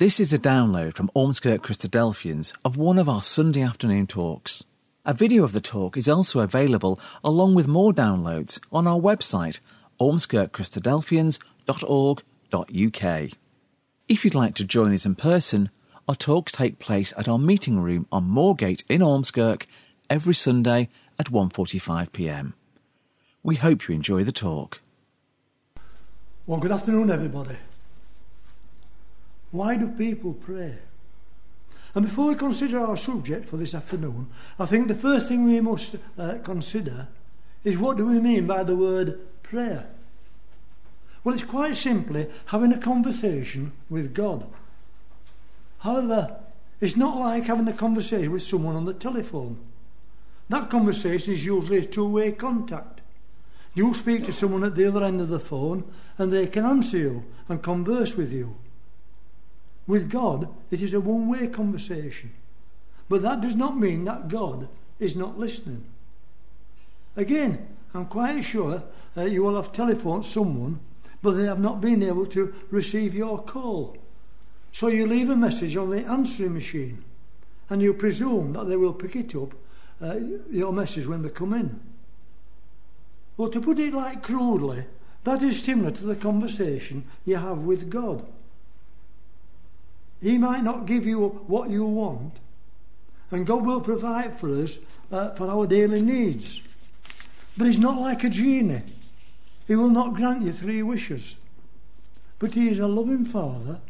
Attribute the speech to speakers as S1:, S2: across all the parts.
S1: This is a download from Ormskirk Christadelphians of one of our Sunday afternoon talks. A video of the talk is also available along with more downloads on our website ormskirkchristadelphians.org.uk. If you'd like to join us in person, our talks take place at our meeting room on Moorgate in Ormskirk every Sunday at 1:45 p.m. We hope you enjoy the talk.
S2: Well, good afternoon, everybody. Why do people pray? And before we consider our subject for this afternoon, I think the first thing we must uh, consider is what do we mean by the word prayer? Well, it's quite simply having a conversation with God. However, it's not like having a conversation with someone on the telephone. That conversation is usually a two way contact. You speak to someone at the other end of the phone and they can answer you and converse with you. With God, it is a one way conversation. But that does not mean that God is not listening. Again, I'm quite sure uh, you will have telephoned someone, but they have not been able to receive your call. So you leave a message on the answering machine, and you presume that they will pick it up, uh, your message, when they come in. Well, to put it like crudely, that is similar to the conversation you have with God. He might not give you what you want, and God will provide for us uh, for our daily needs. But He's not like a genie. He will not grant you three wishes. But He is a loving Father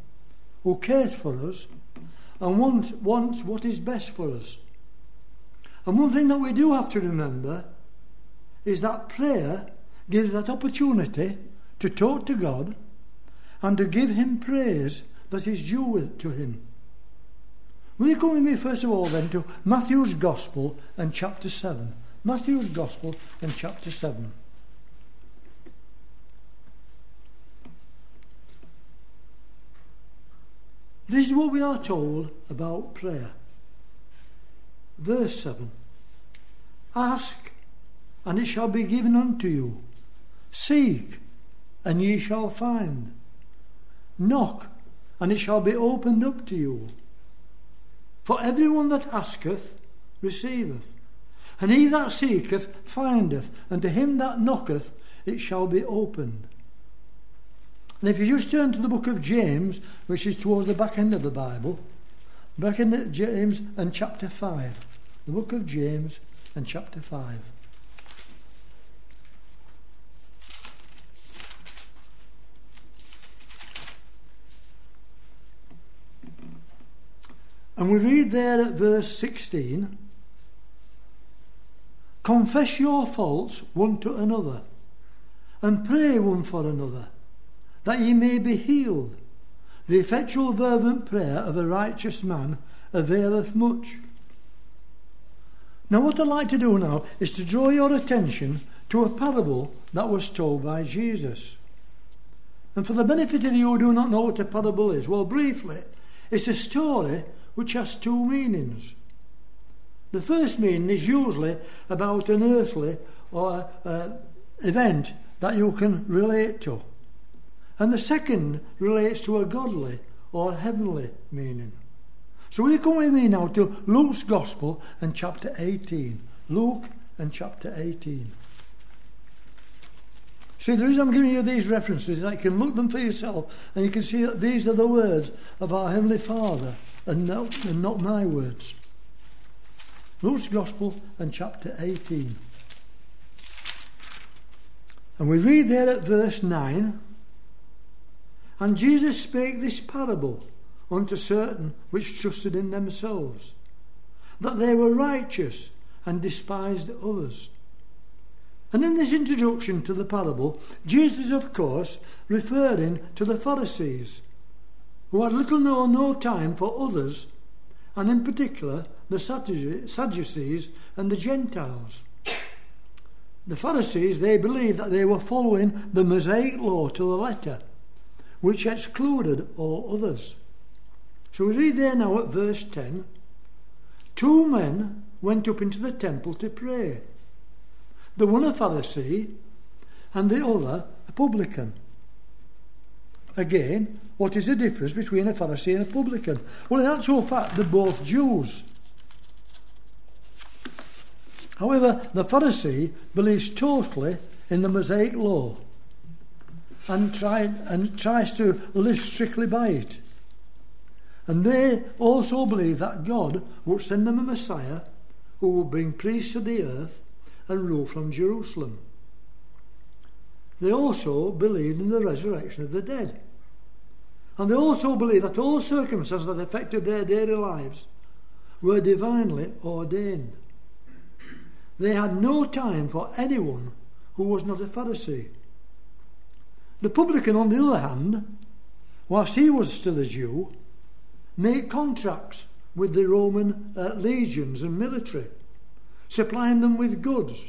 S2: who cares for us and wants, wants what is best for us. And one thing that we do have to remember is that prayer gives that opportunity to talk to God and to give Him praise that is due to him. Will you come with me first of all then to Matthew's Gospel and chapter 7? Matthew's Gospel and chapter 7. This is what we are told about prayer. Verse 7 Ask, and it shall be given unto you. Seek, and ye shall find. Knock, and it shall be opened up to you. For everyone that asketh receiveth, and he that seeketh findeth, and to him that knocketh it shall be opened. And if you just turn to the book of James, which is towards the back end of the Bible, back in James and chapter 5, the book of James and chapter 5. And we read there at verse 16 Confess your faults one to another, and pray one for another, that ye may be healed. The effectual fervent prayer of a righteous man availeth much. Now, what I'd like to do now is to draw your attention to a parable that was told by Jesus. And for the benefit of you who do not know what a parable is, well, briefly, it's a story which has two meanings. The first meaning is usually about an earthly or uh, event that you can relate to. And the second relates to a godly or heavenly meaning. So we come with me now to Luke's Gospel and chapter 18. Luke and chapter 18. See, the reason I'm giving you these references is that you can look them for yourself and you can see that these are the words of our Heavenly Father and not, and not my words. Luke's Gospel and chapter 18. And we read there at verse 9 And Jesus spake this parable unto certain which trusted in themselves, that they were righteous and despised others. And in this introduction to the parable, Jesus, of course, referring to the Pharisees who had little or no time for others, and in particular the Sadducees and the Gentiles. The Pharisees, they believed that they were following the Mosaic law to the letter, which excluded all others. So we read there now at verse 10 Two men went up into the temple to pray. The one a Pharisee and the other a publican. Again, what is the difference between a Pharisee and a publican? Well, in actual fact, they're both Jews. However, the Pharisee believes totally in the Mosaic law and, tried, and tries to live strictly by it. And they also believe that God would send them a Messiah who would bring peace to the earth and rule from Jerusalem. They also believed in the resurrection of the dead. And they also believed that all circumstances that affected their daily lives were divinely ordained. They had no time for anyone who was not a Pharisee. The publican, on the other hand, whilst he was still a Jew, made contracts with the Roman uh, legions and military, supplying them with goods.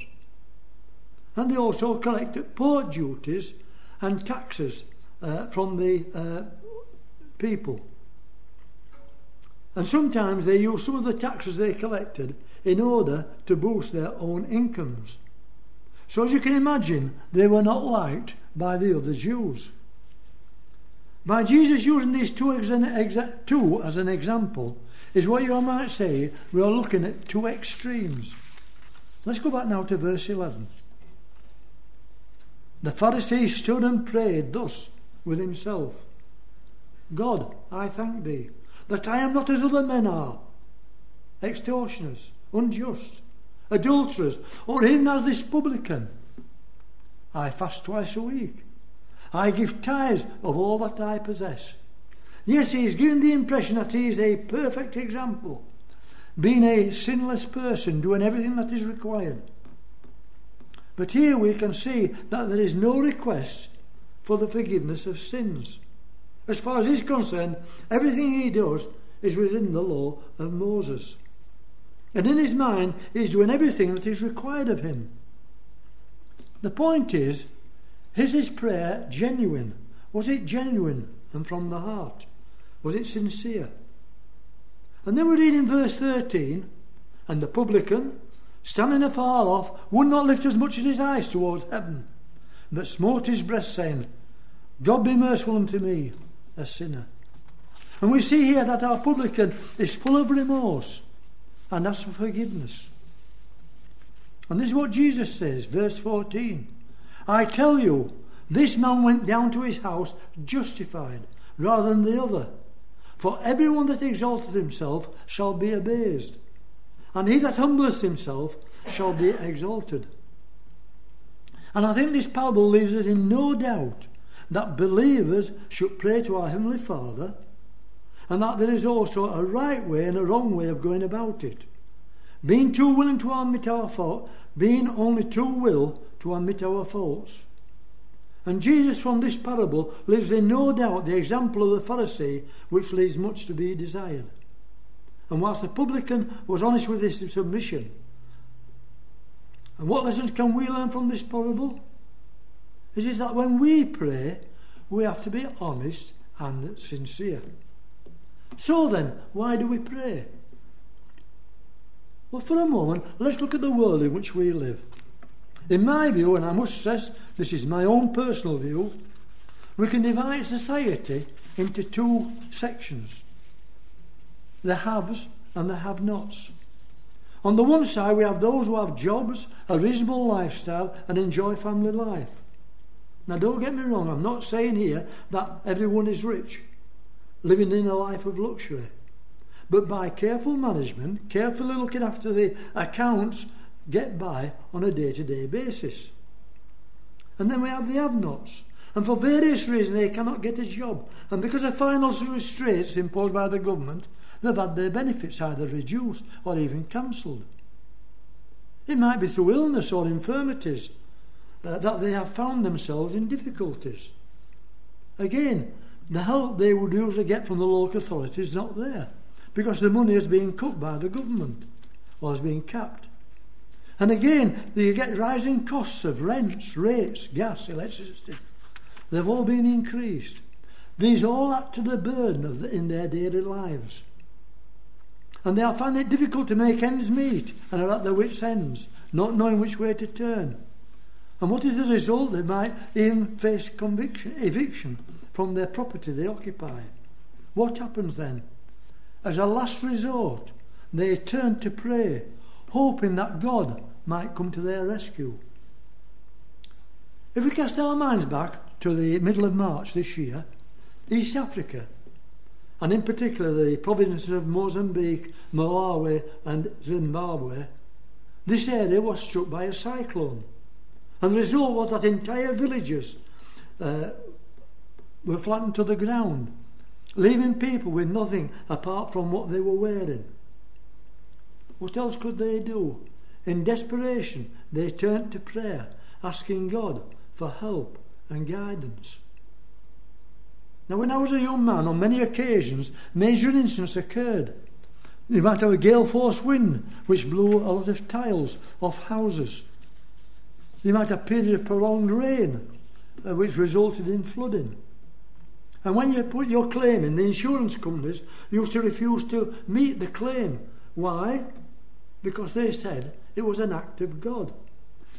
S2: And they also collected port duties and taxes uh, from the uh, people. And sometimes they used some of the taxes they collected in order to boost their own incomes. So, as you can imagine, they were not liked by the other Jews. By Jesus using these two, exa- two as an example, is what you might say we are looking at two extremes. Let's go back now to verse 11. The Pharisee stood and prayed thus with himself God, I thank thee that I am not as other men are, extortioners, unjust, adulterers, or even as this publican. I fast twice a week. I give tithes of all that I possess. Yes, he is giving the impression that he is a perfect example, being a sinless person, doing everything that is required. But here we can see that there is no request for the forgiveness of sins. As far as he's concerned, everything he does is within the law of Moses. And in his mind, he's doing everything that is required of him. The point is, is his prayer genuine? Was it genuine and from the heart? Was it sincere? And then we read in verse 13, and the publican, standing afar off, would not lift as much as his eyes towards heaven, but smote his breast, saying, God be merciful unto me, a sinner. And we see here that our publican is full of remorse and asks for forgiveness. And this is what Jesus says, verse 14. I tell you, this man went down to his house justified rather than the other. For everyone that exalteth himself shall be abased, and he that humbleth himself shall be exalted. And I think this parable leaves us in no doubt that believers should pray to our Heavenly Father, and that there is also a right way and a wrong way of going about it. Being too willing to admit our fault, being only too will to admit our faults. And Jesus from this parable leaves in no doubt the example of the Pharisee, which leaves much to be desired. And whilst the publican was honest with his submission, and what lessons can we learn from this parable? It is that when we pray, we have to be honest and sincere. So then, why do we pray? Well, for a moment, let's look at the world in which we live. In my view, and I must stress this is my own personal view, we can divide society into two sections the haves and the have nots. On the one side, we have those who have jobs, a reasonable lifestyle, and enjoy family life. Now, don't get me wrong, I'm not saying here that everyone is rich, living in a life of luxury. But by careful management, carefully looking after the accounts, get by on a day to day basis. And then we have the have nots. And for various reasons, they cannot get a job. And because of financial restraints imposed by the government, they've had their benefits either reduced or even cancelled. It might be through illness or infirmities uh, that they have found themselves in difficulties. Again, the help they would usually get from the local authorities is not there because the money is being cut by the government or is being capped. And again, you get rising costs of rents, rates, gas, electricity. They've all been increased. These all add to the burden of the, in their daily lives. And they are finding it difficult to make ends meet and are at their wits' ends, not knowing which way to turn. And what is the result? They might even face conviction, eviction from their property they occupy. What happens then? As a last resort, they turn to pray, hoping that God might come to their rescue. If we cast our minds back to the middle of March this year, East Africa, and in particular the provinces of Mozambique, Malawi, and Zimbabwe, this area was struck by a cyclone. And the result was that entire villages uh, were flattened to the ground, leaving people with nothing apart from what they were wearing. What else could they do? In desperation, they turned to prayer, asking God for help and guidance. Now, when I was a young man, on many occasions, major incidents occurred. You might have a gale force wind, which blew a lot of tiles off houses. You might have a period of prolonged rain, uh, which resulted in flooding. And when you put your claim in, the insurance companies used to refuse to meet the claim. Why? Because they said it was an act of God.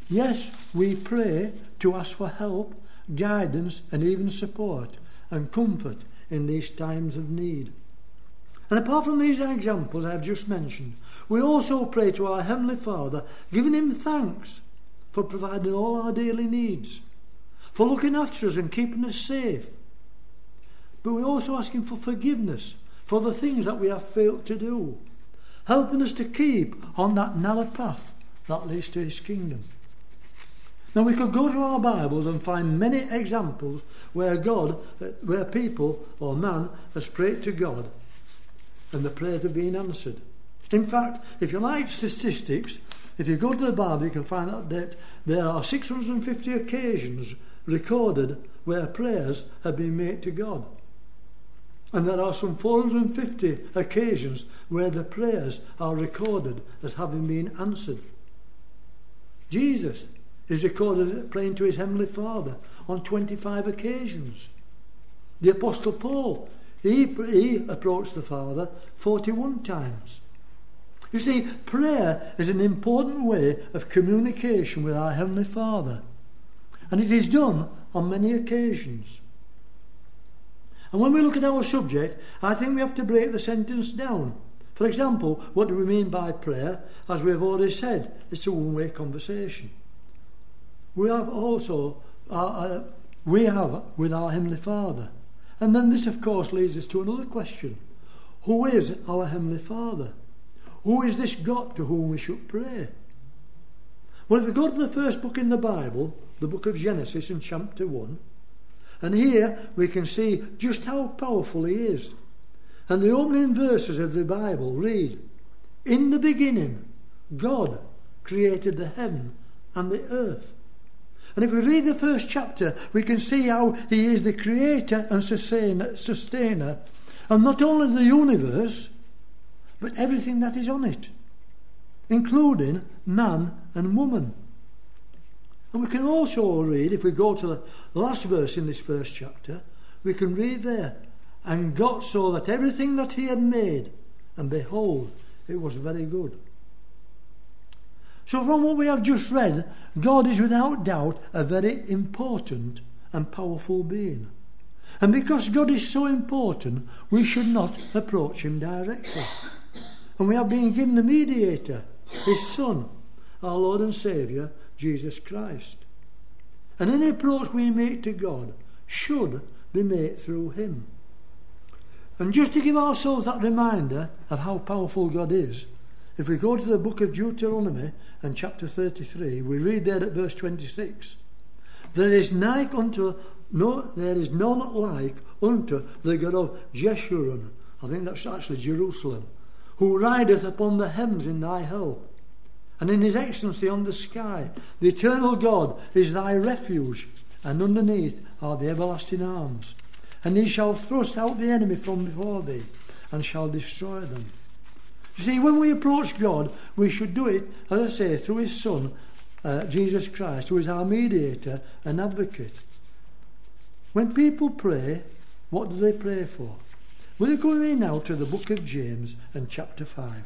S2: Yes, we pray to ask for help, guidance, and even support and comfort in these times of need. And apart from these examples I've just mentioned, we also pray to our Heavenly Father, giving Him thanks for providing all our daily needs, for looking after us and keeping us safe. But we also ask Him for forgiveness for the things that we have failed to do, helping us to keep on that narrow path that leads to His kingdom. Now we could go to our Bibles and find many examples where God, uh, where people or man has prayed to God and the prayers have been answered. In fact, if you like statistics, if you go to the Bible, you can find out that there are 650 occasions recorded where prayers have been made to God. And there are some 450 occasions where the prayers are recorded as having been answered. Jesus is recorded praying to his heavenly Father on 25 occasions. The Apostle Paul, he, he approached the Father 41 times. You see, prayer is an important way of communication with our Heavenly Father, and it is done on many occasions. And when we look at our subject, I think we have to break the sentence down. For example, what do we mean by prayer? As we have already said, it's a one way conversation we have also uh, uh, we have with our Heavenly Father. And then this, of course, leads us to another question. Who is our Heavenly Father? Who is this God to whom we should pray? Well, if we go to the first book in the Bible, the book of Genesis in chapter 1, and here we can see just how powerful He is. And the opening verses of the Bible read, In the beginning, God created the heaven and the earth. And if we read the first chapter, we can see how he is the creator and sustainer, and not only the universe, but everything that is on it, including man and woman. And we can also read, if we go to the last verse in this first chapter, we can read there, and God saw that everything that he had made, and behold, it was very good. So, from what we have just read, God is without doubt a very important and powerful being. And because God is so important, we should not approach Him directly. And we have been given the mediator, His Son, our Lord and Saviour, Jesus Christ. And any approach we make to God should be made through Him. And just to give ourselves that reminder of how powerful God is, if we go to the book of Deuteronomy and chapter 33, we read there at verse 26. There is like unto no, there is none like unto the God of Jeshurun. I think that's actually Jerusalem, who rideth upon the heavens in thy help, and in his excellency on the sky. The eternal God is thy refuge, and underneath are the everlasting arms. And he shall thrust out the enemy from before thee, and shall destroy them. You see, when we approach God, we should do it, as I say, through His Son, uh, Jesus Christ, who is our mediator and advocate. When people pray, what do they pray for? We'll go now to the book of James and chapter 5.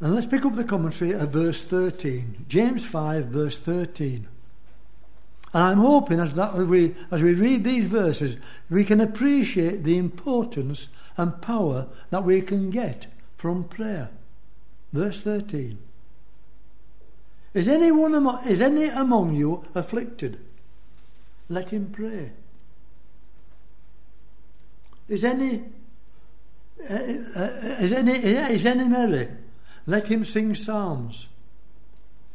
S2: And let's pick up the commentary at verse 13. James 5, verse 13. And I'm hoping as, that we, as we read these verses, we can appreciate the importance and power that we can get from prayer. Verse 13. Is anyone among, is any among you afflicted? Let him pray. Is any uh, uh, is any is any merry? Let him sing psalms.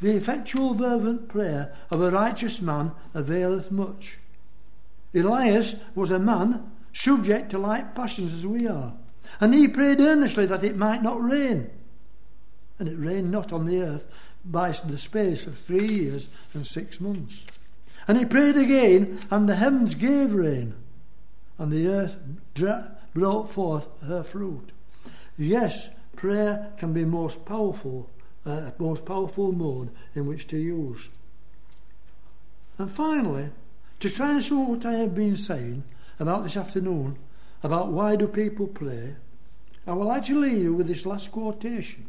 S2: The effectual fervent prayer of a righteous man availeth much. Elias was a man subject to like passions as we are, and he prayed earnestly that it might not rain. And it rained not on the earth by the space of three years and six months. And he prayed again, and the heavens gave rain, and the earth brought forth her fruit. Yes, prayer can be most powerful uh, most powerful mode in which to use. And finally, to try and show what I have been saying about this afternoon, about why do people pray, I will actually leave you with this last quotation.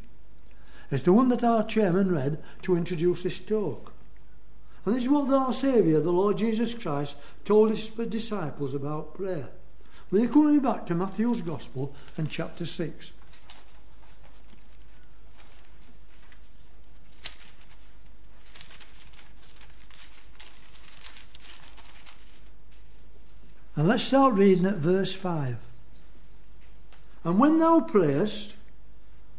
S2: It's the one that our chairman read to introduce this talk. And this is what our Saviour, the Lord Jesus Christ, told his disciples about prayer. We're coming back to Matthew's Gospel and chapter 6. And let's start reading at verse 5. And when thou prayest,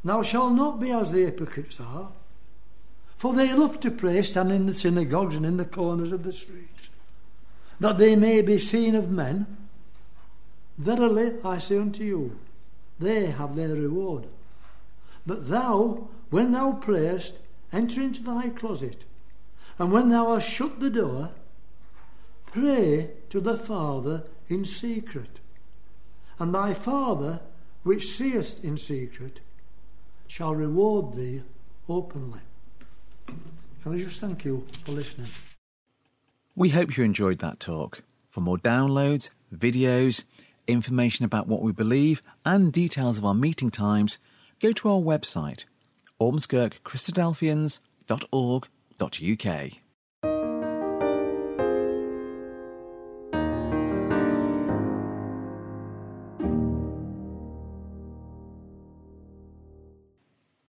S2: thou shalt not be as the hypocrites are, for they love to pray standing in the synagogues and in the corners of the streets, that they may be seen of men. Verily I say unto you, they have their reward. But thou, when thou prayest, enter into thy closet, and when thou hast shut the door, Pray to the Father in secret, and thy Father, which seest in secret, shall reward thee openly. Can I just thank you for listening?
S1: We hope you enjoyed that talk. For more downloads, videos, information about what we believe, and details of our meeting times, go to our website, ormskirkchristadelphians.org.uk.